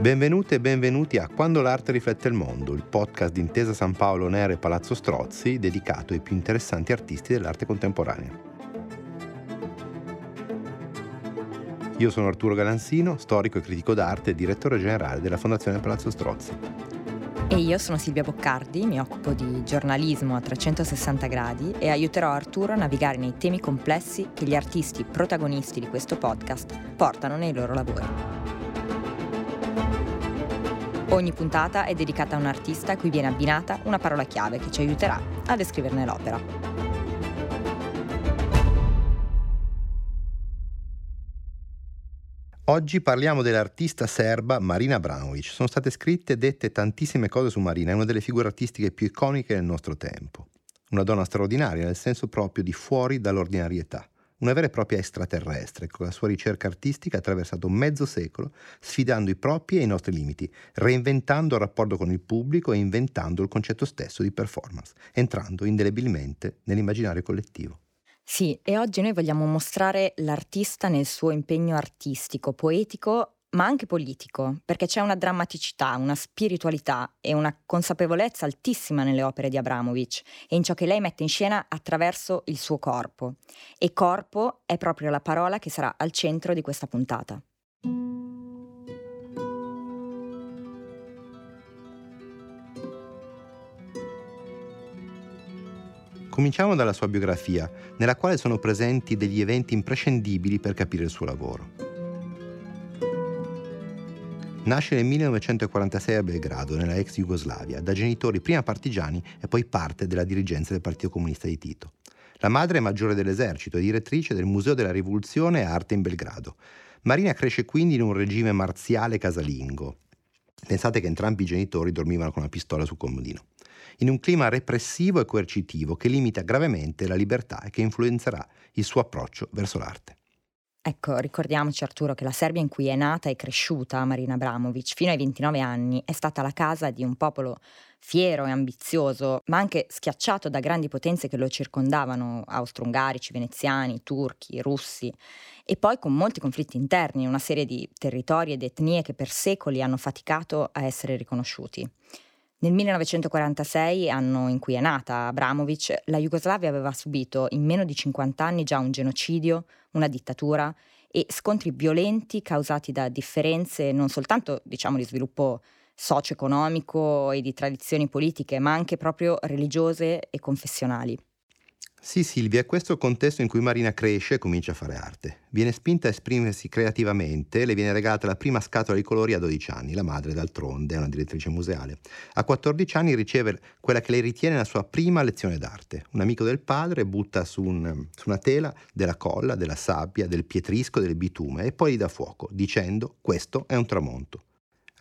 Benvenute e benvenuti a Quando l'arte riflette il mondo, il podcast di Intesa San Paolo Nere e Palazzo Strozzi dedicato ai più interessanti artisti dell'arte contemporanea. Io sono Arturo Galansino, storico e critico d'arte e direttore generale della Fondazione Palazzo Strozzi. E io sono Silvia Boccardi, mi occupo di giornalismo a 360 gradi e aiuterò Arturo a navigare nei temi complessi che gli artisti protagonisti di questo podcast portano nei loro lavori. Ogni puntata è dedicata a un artista a cui viene abbinata una parola chiave che ci aiuterà a descriverne l'opera. Oggi parliamo dell'artista serba Marina Abramovic. Sono state scritte e dette tantissime cose su Marina, è una delle figure artistiche più iconiche del nostro tempo. Una donna straordinaria nel senso proprio di fuori dall'ordinarietà una vera e propria extraterrestre, con la sua ricerca artistica ha attraversato mezzo secolo, sfidando i propri e i nostri limiti, reinventando il rapporto con il pubblico e inventando il concetto stesso di performance, entrando indelebilmente nell'immaginario collettivo. Sì, e oggi noi vogliamo mostrare l'artista nel suo impegno artistico, poetico ma anche politico, perché c'è una drammaticità, una spiritualità e una consapevolezza altissima nelle opere di Abramovic e in ciò che lei mette in scena attraverso il suo corpo. E corpo è proprio la parola che sarà al centro di questa puntata. Cominciamo dalla sua biografia, nella quale sono presenti degli eventi imprescindibili per capire il suo lavoro. Nasce nel 1946 a Belgrado, nella ex Jugoslavia, da genitori prima partigiani e poi parte della dirigenza del Partito Comunista di Tito. La madre è maggiore dell'esercito e direttrice del Museo della Rivoluzione e Arte in Belgrado. Marina cresce quindi in un regime marziale casalingo. Pensate che entrambi i genitori dormivano con una pistola sul comodino. In un clima repressivo e coercitivo che limita gravemente la libertà e che influenzerà il suo approccio verso l'arte. Ecco, ricordiamoci Arturo che la Serbia in cui è nata e cresciuta Marina Abramovic fino ai 29 anni è stata la casa di un popolo fiero e ambizioso, ma anche schiacciato da grandi potenze che lo circondavano, austro-ungarici, veneziani, turchi, russi, e poi con molti conflitti interni, una serie di territori ed etnie che per secoli hanno faticato a essere riconosciuti. Nel 1946, anno in cui è nata Abramovic, la Jugoslavia aveva subito in meno di 50 anni già un genocidio, una dittatura e scontri violenti causati da differenze non soltanto diciamo, di sviluppo socio-economico e di tradizioni politiche, ma anche proprio religiose e confessionali. Sì Silvia, è questo il contesto in cui Marina cresce e comincia a fare arte. Viene spinta a esprimersi creativamente, le viene regalata la prima scatola di colori a 12 anni, la madre d'altronde è una direttrice museale. A 14 anni riceve quella che lei ritiene la sua prima lezione d'arte. Un amico del padre butta su, un, su una tela della colla, della sabbia, del pietrisco, del bitume e poi gli dà fuoco, dicendo questo è un tramonto.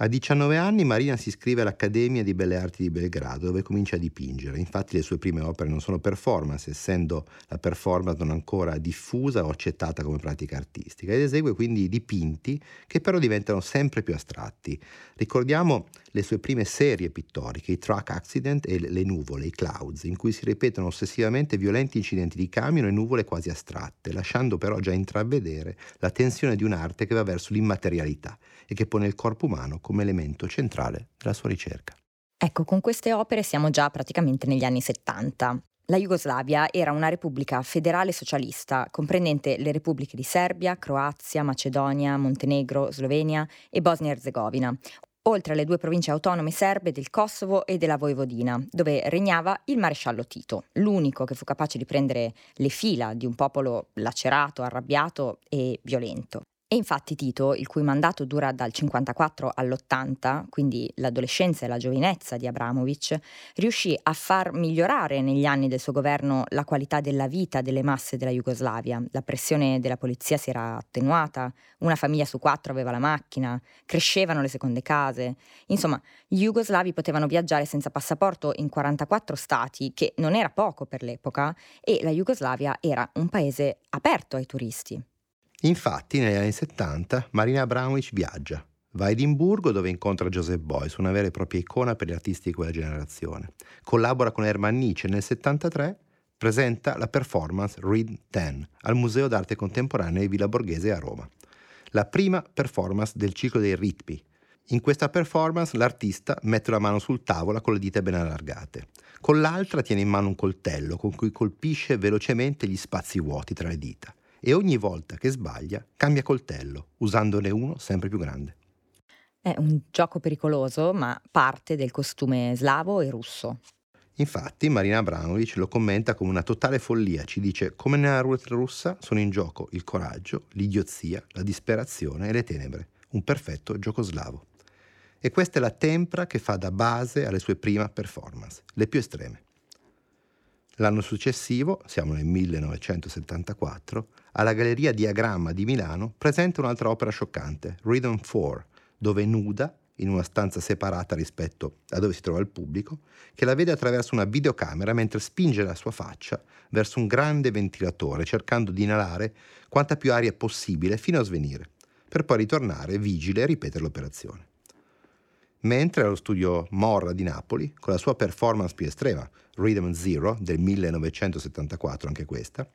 A 19 anni Marina si iscrive all'Accademia di Belle Arti di Belgrado dove comincia a dipingere. Infatti le sue prime opere non sono performance, essendo la performance non ancora diffusa o accettata come pratica artistica, ed esegue quindi dipinti che però diventano sempre più astratti. Ricordiamo le sue prime serie pittoriche, i Truck Accident e le nuvole, i Clouds, in cui si ripetono ossessivamente violenti incidenti di camion e nuvole quasi astratte, lasciando però già intravedere la tensione di un'arte che va verso l'immaterialità e che pone il corpo umano come elemento centrale della sua ricerca. Ecco, con queste opere siamo già praticamente negli anni 70. La Jugoslavia era una repubblica federale socialista, comprendente le repubbliche di Serbia, Croazia, Macedonia, Montenegro, Slovenia e Bosnia-Herzegovina, oltre alle due province autonome serbe del Kosovo e della Voivodina, dove regnava il maresciallo Tito, l'unico che fu capace di prendere le fila di un popolo lacerato, arrabbiato e violento. E infatti Tito, il cui mandato dura dal 54 all'80, quindi l'adolescenza e la giovinezza di Abramovic, riuscì a far migliorare negli anni del suo governo la qualità della vita delle masse della Jugoslavia. La pressione della polizia si era attenuata, una famiglia su quattro aveva la macchina, crescevano le seconde case. Insomma, gli jugoslavi potevano viaggiare senza passaporto in 44 stati, che non era poco per l'epoca, e la Jugoslavia era un paese aperto ai turisti. Infatti, negli anni 70, Marina Abramovic viaggia. Va a Edimburgo dove incontra Joseph Beuys, una vera e propria icona per gli artisti di quella generazione. Collabora con Hermann Nietzsche e nel 73 presenta la performance Read 10 al Museo d'arte contemporanea di Villa Borghese a Roma. la prima performance del ciclo dei ritmi. In questa performance l'artista mette la mano sul tavolo con le dita ben allargate. Con l'altra tiene in mano un coltello con cui colpisce velocemente gli spazi vuoti tra le dita e ogni volta che sbaglia cambia coltello, usandone uno sempre più grande. È un gioco pericoloso, ma parte del costume slavo e russo. Infatti Marina Abramovic lo commenta come una totale follia, ci dice come nella roulette russa sono in gioco il coraggio, l'idiozia, la disperazione e le tenebre, un perfetto gioco slavo. E questa è la tempra che fa da base alle sue prime performance, le più estreme. L'anno successivo, siamo nel 1974, alla Galleria Diagramma di Milano presenta un'altra opera scioccante, Rhythm 4, dove nuda in una stanza separata rispetto a dove si trova il pubblico, che la vede attraverso una videocamera mentre spinge la sua faccia verso un grande ventilatore cercando di inalare quanta più aria possibile fino a svenire, per poi ritornare vigile e ripetere l'operazione. Mentre allo studio Morra di Napoli, con la sua performance più estrema, Rhythm Zero del 1974, anche questa,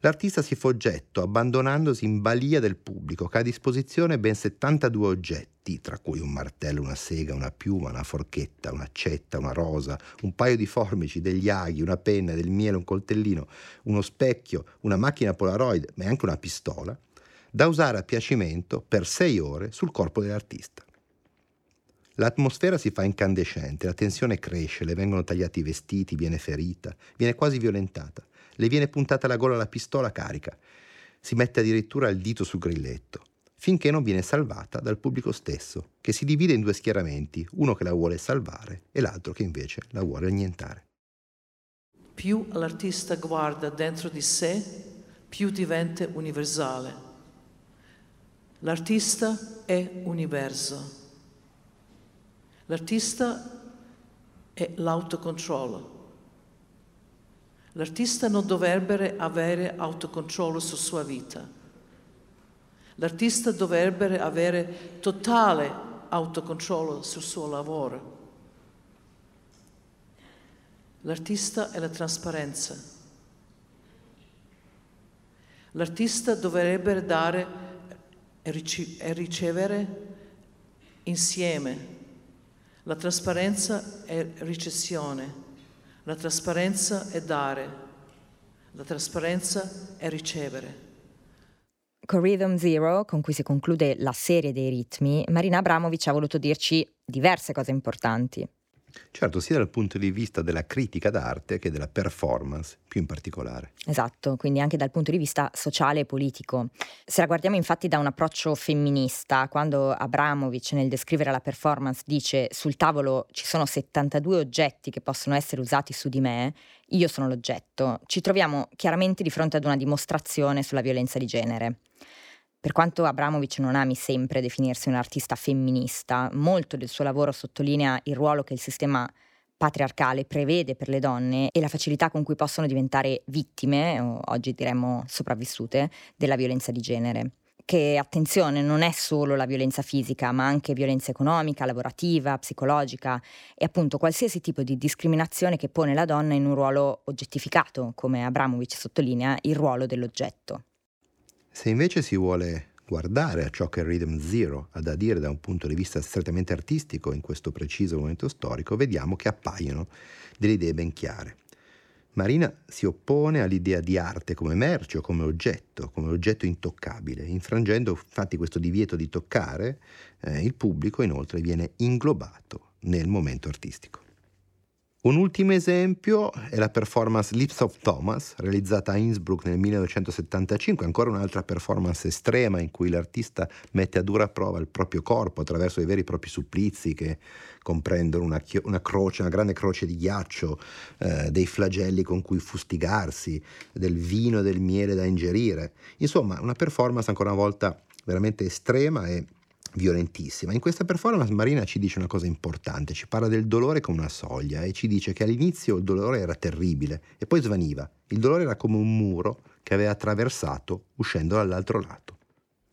L'artista si fa oggetto abbandonandosi in balia del pubblico che ha a disposizione ben 72 oggetti, tra cui un martello, una sega, una piuma, una forchetta, un'accetta, una rosa, un paio di formici, degli aghi, una penna, del miele, un coltellino, uno specchio, una macchina Polaroid, ma anche una pistola, da usare a piacimento per sei ore sul corpo dell'artista. L'atmosfera si fa incandescente, la tensione cresce, le vengono tagliati i vestiti, viene ferita, viene quasi violentata le viene puntata alla gola la pistola carica. Si mette addirittura il dito sul grilletto, finché non viene salvata dal pubblico stesso, che si divide in due schieramenti, uno che la vuole salvare e l'altro che invece la vuole annientare. Più l'artista guarda dentro di sé, più diventa universale. L'artista è universo. L'artista è l'autocontrollo. L'artista non dovrebbe avere autocontrollo sulla sua vita. L'artista dovrebbe avere totale autocontrollo sul suo lavoro. L'artista è la trasparenza. L'artista dovrebbe dare e ricevere insieme. La trasparenza è ricezione. La trasparenza è dare, la trasparenza è ricevere. Con Rhythm Zero, con cui si conclude la serie dei ritmi, Marina Abramovic ha voluto dirci diverse cose importanti. Certo, sia dal punto di vista della critica d'arte che della performance, più in particolare. Esatto, quindi anche dal punto di vista sociale e politico. Se la guardiamo infatti da un approccio femminista, quando Abramovic nel descrivere la performance dice sul tavolo ci sono 72 oggetti che possono essere usati su di me, io sono l'oggetto, ci troviamo chiaramente di fronte ad una dimostrazione sulla violenza di genere. Per quanto Abramovic non ami sempre definirsi un artista femminista, molto del suo lavoro sottolinea il ruolo che il sistema patriarcale prevede per le donne e la facilità con cui possono diventare vittime, o oggi diremmo sopravvissute, della violenza di genere. Che attenzione, non è solo la violenza fisica, ma anche violenza economica, lavorativa, psicologica e appunto qualsiasi tipo di discriminazione che pone la donna in un ruolo oggettificato, come Abramovic sottolinea, il ruolo dell'oggetto. Se invece si vuole guardare a ciò che Rhythm Zero ha da dire da un punto di vista strettamente artistico in questo preciso momento storico, vediamo che appaiono delle idee ben chiare. Marina si oppone all'idea di arte come merce o come oggetto, come oggetto intoccabile, infrangendo infatti questo divieto di toccare, eh, il pubblico inoltre viene inglobato nel momento artistico. Un ultimo esempio è la performance Lips of Thomas, realizzata a Innsbruck nel 1975, ancora un'altra performance estrema in cui l'artista mette a dura prova il proprio corpo attraverso i veri e propri supplizi che comprendono una, una croce, una grande croce di ghiaccio, eh, dei flagelli con cui fustigarsi, del vino e del miele da ingerire. Insomma, una performance ancora una volta veramente estrema e violentissima. In questa performance Marina ci dice una cosa importante, ci parla del dolore come una soglia e ci dice che all'inizio il dolore era terribile e poi svaniva. Il dolore era come un muro che aveva attraversato uscendo dall'altro lato.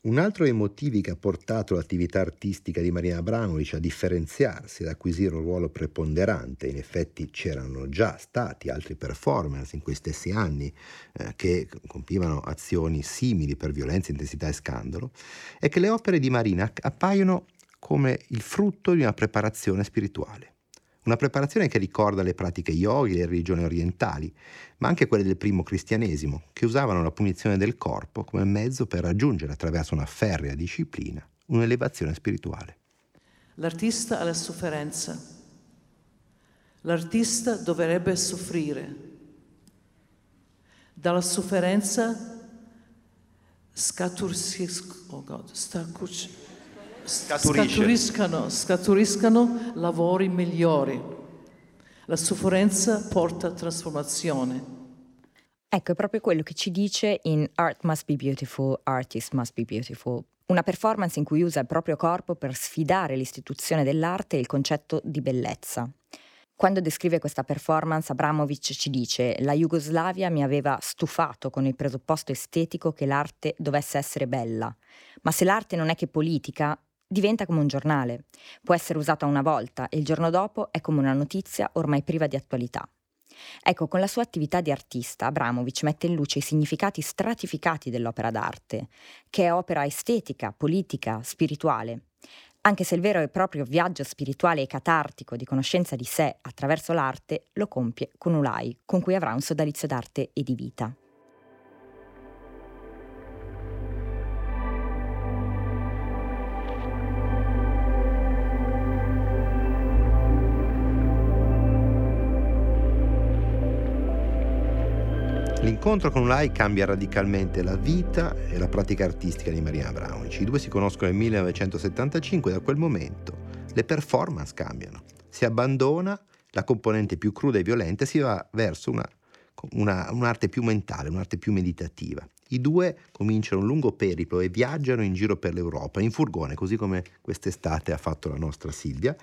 Un altro dei motivi che ha portato l'attività artistica di Marina Abramovic a differenziarsi, ad acquisire un ruolo preponderante, in effetti c'erano già stati altri performance in quei stessi anni eh, che compivano azioni simili per violenza, intensità e scandalo, è che le opere di Marina appaiono come il frutto di una preparazione spirituale. Una preparazione che ricorda le pratiche yogi e le religioni orientali, ma anche quelle del primo cristianesimo, che usavano la punizione del corpo come mezzo per raggiungere, attraverso una ferrea disciplina, un'elevazione spirituale. L'artista ha la sofferenza. L'artista dovrebbe soffrire. Dalla sofferenza scaturiscono, oh God, scaturiscano, scaturiscano lavori migliori. La sofferenza porta trasformazione. Ecco, è proprio quello che ci dice in Art Must Be Beautiful, Artist Must Be Beautiful, una performance in cui usa il proprio corpo per sfidare l'istituzione dell'arte e il concetto di bellezza. Quando descrive questa performance, Abramovic ci dice: La Jugoslavia mi aveva stufato con il presupposto estetico che l'arte dovesse essere bella. Ma se l'arte non è che politica, diventa come un giornale. Può essere usata una volta e il giorno dopo è come una notizia ormai priva di attualità. Ecco, con la sua attività di artista, Abramovic mette in luce i significati stratificati dell'opera d'arte, che è opera estetica, politica, spirituale. Anche se il vero e proprio viaggio spirituale e catartico di conoscenza di sé attraverso l'arte lo compie con Ulai, con cui avrà un sodalizio d'arte e di vita. L'incontro con Ulai cambia radicalmente la vita e la pratica artistica di Marina Abramovic. I due si conoscono nel 1975 e da quel momento le performance cambiano. Si abbandona la componente più cruda e violenta e si va verso una, una, un'arte più mentale, un'arte più meditativa. I due cominciano un lungo periplo e viaggiano in giro per l'Europa, in furgone, così come quest'estate ha fatto la nostra Silvia,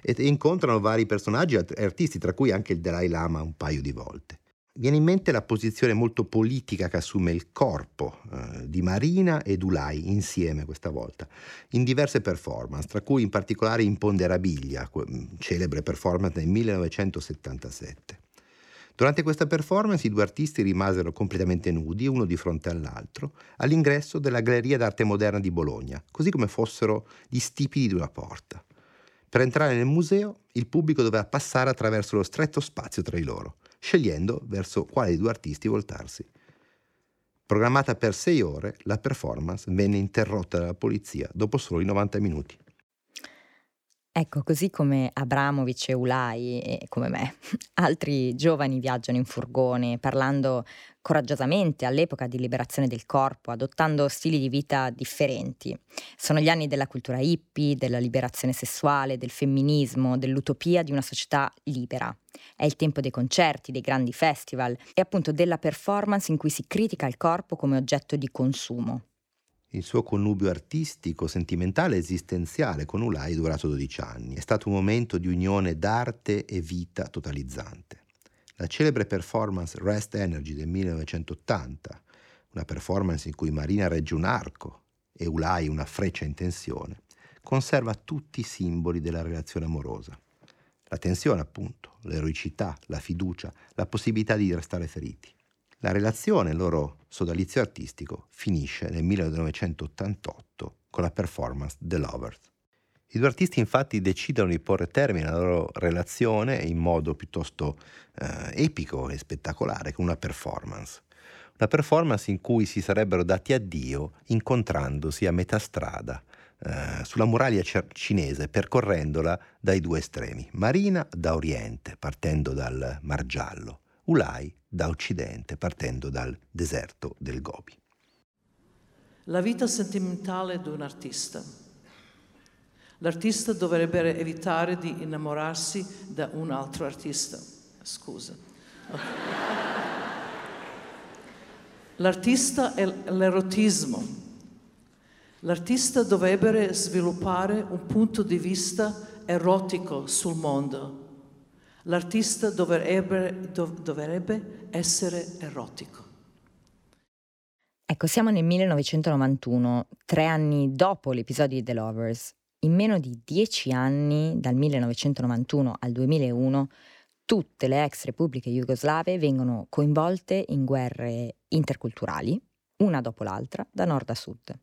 e incontrano vari personaggi e artisti, tra cui anche il Dalai Lama un paio di volte. Viene in mente la posizione molto politica che assume il corpo eh, di Marina e Dulai insieme questa volta, in diverse performance, tra cui in particolare Imponderabilia, celebre performance nel 1977. Durante questa performance i due artisti rimasero completamente nudi, uno di fronte all'altro, all'ingresso della Galleria d'arte moderna di Bologna, così come fossero gli stipiti di una porta. Per entrare nel museo il pubblico doveva passare attraverso lo stretto spazio tra di loro scegliendo verso quale dei due artisti voltarsi. Programmata per sei ore, la performance venne interrotta dalla polizia dopo solo i 90 minuti. Ecco, così come Abramovic e Ulai, e come me, altri giovani viaggiano in furgone, parlando coraggiosamente all'epoca di liberazione del corpo, adottando stili di vita differenti. Sono gli anni della cultura hippie, della liberazione sessuale, del femminismo, dell'utopia di una società libera. È il tempo dei concerti, dei grandi festival e appunto della performance in cui si critica il corpo come oggetto di consumo. Il suo connubio artistico, sentimentale e esistenziale con Ulai è durato 12 anni. È stato un momento di unione d'arte e vita totalizzante. La celebre performance Rest Energy del 1980, una performance in cui Marina regge un arco e Ulai una freccia in tensione, conserva tutti i simboli della relazione amorosa. La tensione, appunto, l'eroicità, la fiducia, la possibilità di restare feriti. La relazione, il loro sodalizio artistico, finisce nel 1988 con la performance The Lovers. I due artisti infatti decidono di porre termine alla loro relazione in modo piuttosto eh, epico e spettacolare, con una performance. Una performance in cui si sarebbero dati addio incontrandosi a metà strada eh, sulla muraglia cinese percorrendola dai due estremi. Marina da oriente, partendo dal Mar Giallo, Ulai da occidente, partendo dal deserto del Gobi. La vita sentimentale di un artista. L'artista dovrebbe evitare di innamorarsi da un altro artista. Scusa. L'artista è l'erotismo. L'artista dovrebbe sviluppare un punto di vista erotico sul mondo L'artista dovrebbe, dov- dovrebbe essere erotico. Ecco, siamo nel 1991, tre anni dopo l'episodio di The Lovers. In meno di dieci anni, dal 1991 al 2001, tutte le ex repubbliche jugoslave vengono coinvolte in guerre interculturali, una dopo l'altra, da nord a sud.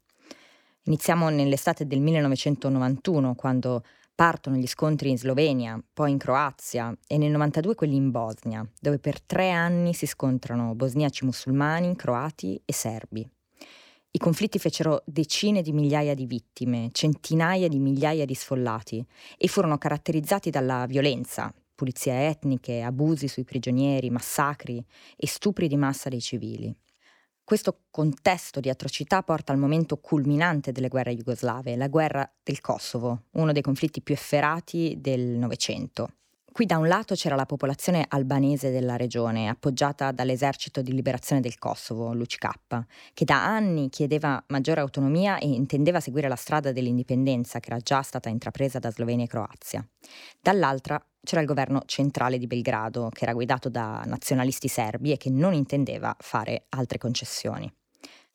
Iniziamo nell'estate del 1991, quando partono gli scontri in Slovenia, poi in Croazia e nel 92 quelli in Bosnia, dove per tre anni si scontrano bosniaci musulmani, croati e serbi. I conflitti fecero decine di migliaia di vittime, centinaia di migliaia di sfollati e furono caratterizzati dalla violenza, pulizie etniche, abusi sui prigionieri, massacri e stupri di massa dei civili. Questo contesto di atrocità porta al momento culminante delle guerre jugoslave, la guerra del Kosovo, uno dei conflitti più efferati del Novecento. Qui da un lato c'era la popolazione albanese della regione, appoggiata dall'esercito di liberazione del Kosovo, l'UCK, che da anni chiedeva maggiore autonomia e intendeva seguire la strada dell'indipendenza che era già stata intrapresa da Slovenia e Croazia. Dall'altra c'era il governo centrale di Belgrado, che era guidato da nazionalisti serbi e che non intendeva fare altre concessioni.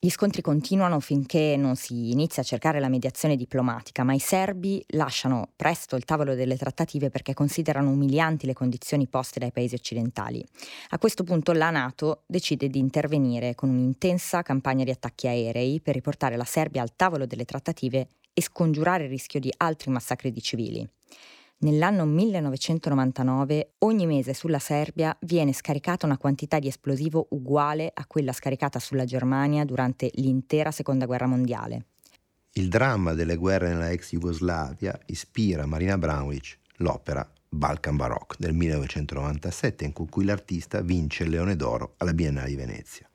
Gli scontri continuano finché non si inizia a cercare la mediazione diplomatica, ma i serbi lasciano presto il tavolo delle trattative perché considerano umilianti le condizioni poste dai paesi occidentali. A questo punto la Nato decide di intervenire con un'intensa campagna di attacchi aerei per riportare la Serbia al tavolo delle trattative e scongiurare il rischio di altri massacri di civili. Nell'anno 1999 ogni mese sulla Serbia viene scaricata una quantità di esplosivo uguale a quella scaricata sulla Germania durante l'intera Seconda Guerra Mondiale. Il dramma delle guerre nella ex Jugoslavia ispira Marina Abramovic l'opera Balkan Baroque del 1997 in cui l'artista vince il Leone d'Oro alla Biennale di Venezia.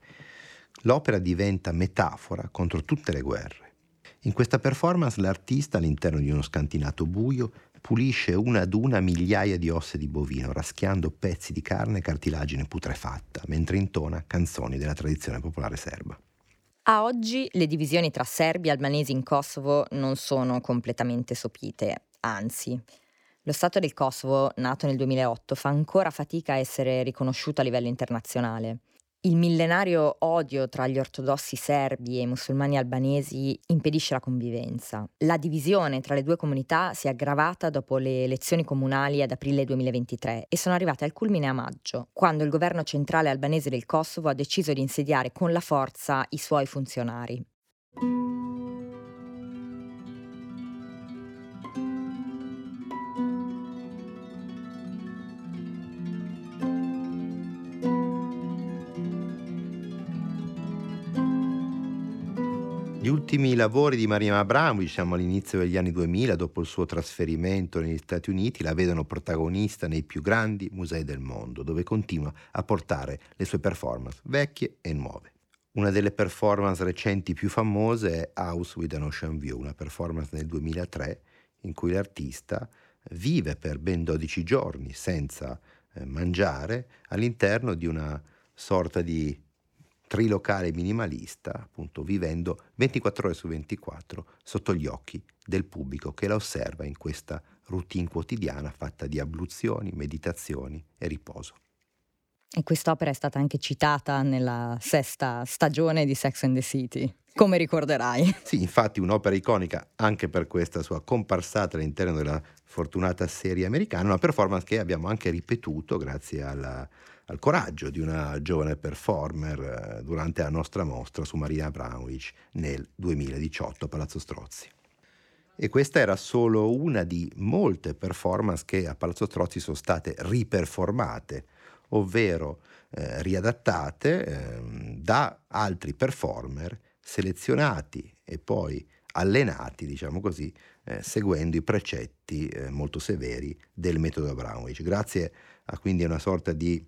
L'opera diventa metafora contro tutte le guerre. In questa performance l'artista, all'interno di uno scantinato buio, pulisce una ad una migliaia di ossa di bovino, raschiando pezzi di carne e cartilagine putrefatta, mentre intona canzoni della tradizione popolare serba. A oggi le divisioni tra serbi e albanesi in Kosovo non sono completamente sopite, anzi. Lo Stato del Kosovo, nato nel 2008, fa ancora fatica a essere riconosciuto a livello internazionale. Il millenario odio tra gli ortodossi serbi e i musulmani albanesi impedisce la convivenza. La divisione tra le due comunità si è aggravata dopo le elezioni comunali ad aprile 2023 e sono arrivate al culmine a maggio, quando il governo centrale albanese del Kosovo ha deciso di insediare con la forza i suoi funzionari. Gli ultimi lavori di Marina Abramovic, siamo all'inizio degli anni 2000, dopo il suo trasferimento negli Stati Uniti, la vedono protagonista nei più grandi musei del mondo, dove continua a portare le sue performance vecchie e nuove. Una delle performance recenti più famose è House with an Ocean View, una performance nel 2003 in cui l'artista vive per ben 12 giorni senza eh, mangiare all'interno di una sorta di trilocale minimalista, appunto vivendo 24 ore su 24 sotto gli occhi del pubblico che la osserva in questa routine quotidiana fatta di abluzioni, meditazioni e riposo. E quest'opera è stata anche citata nella sesta stagione di Sex and the City, come ricorderai. Sì, infatti un'opera iconica anche per questa sua comparsata all'interno della fortunata serie americana, una performance che abbiamo anche ripetuto grazie alla al coraggio di una giovane performer eh, durante la nostra mostra su Maria Abramovic nel 2018 a Palazzo Strozzi. E questa era solo una di molte performance che a Palazzo Strozzi sono state riperformate, ovvero eh, riadattate eh, da altri performer selezionati e poi allenati, diciamo così, eh, seguendo i precetti eh, molto severi del metodo Abramovic. Grazie a quindi una sorta di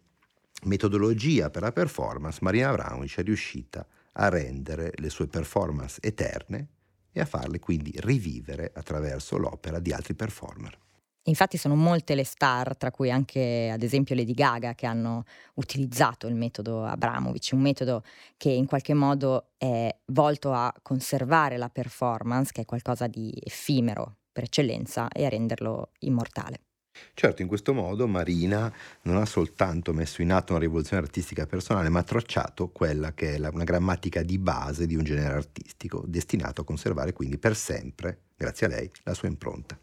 metodologia per la performance, Marina Abramovic è riuscita a rendere le sue performance eterne e a farle quindi rivivere attraverso l'opera di altri performer. Infatti sono molte le star, tra cui anche ad esempio Lady Gaga, che hanno utilizzato il metodo Abramovic, un metodo che in qualche modo è volto a conservare la performance, che è qualcosa di effimero per eccellenza, e a renderlo immortale. Certo, in questo modo Marina non ha soltanto messo in atto una rivoluzione artistica personale, ma ha tracciato quella che è la, una grammatica di base di un genere artistico, destinato a conservare quindi per sempre, grazie a lei, la sua impronta.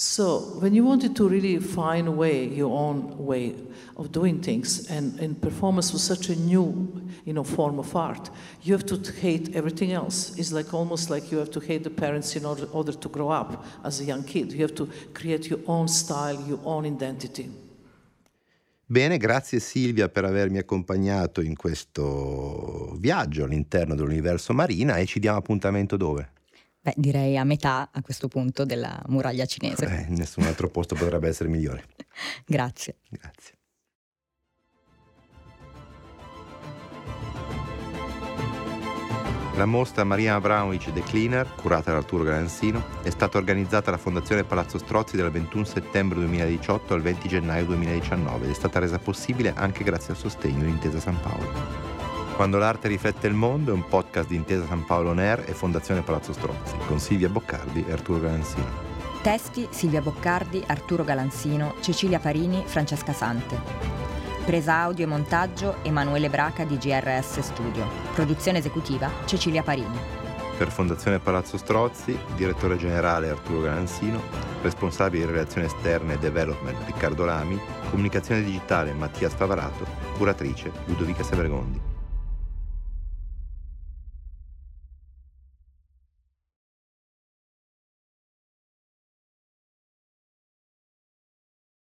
So, when you wanted to really find a way, your own way of doing things, and, and performance was such a new, you know, form of art, you have to hate everything else. It's like almost like you have to hate the parents in order, order to grow up as a young kid. You have to create your own style, your own identity. Bene, grazie Silvia per avermi accompagnato in questo viaggio all'interno dell'universo Marina e ci diamo appuntamento dove? Beh, direi a metà a questo punto della muraglia cinese. Eh, nessun altro posto potrebbe essere migliore. Grazie. Grazie. La mostra Maria Abramovic The Cleaner, curata da Arturo Galanzino, è stata organizzata dalla Fondazione Palazzo Strozzi dal 21 settembre 2018 al 20 gennaio 2019 ed è stata resa possibile anche grazie al sostegno di Intesa San Paolo. Quando l'arte riflette il mondo è un podcast di Intesa San Paolo Ner e Fondazione Palazzo Strozzi con Silvia Boccardi e Arturo Galanzino. Testi Silvia Boccardi, Arturo Galanzino, Cecilia Parini, Francesca Sante. Presa audio e montaggio Emanuele Braca di GRS Studio. Produzione esecutiva Cecilia Parini. Per Fondazione Palazzo Strozzi, direttore generale Arturo Galanzino, responsabile di relazioni esterne e development Riccardo Lami, comunicazione digitale Mattia Sfavarato, curatrice Ludovica Severgondi.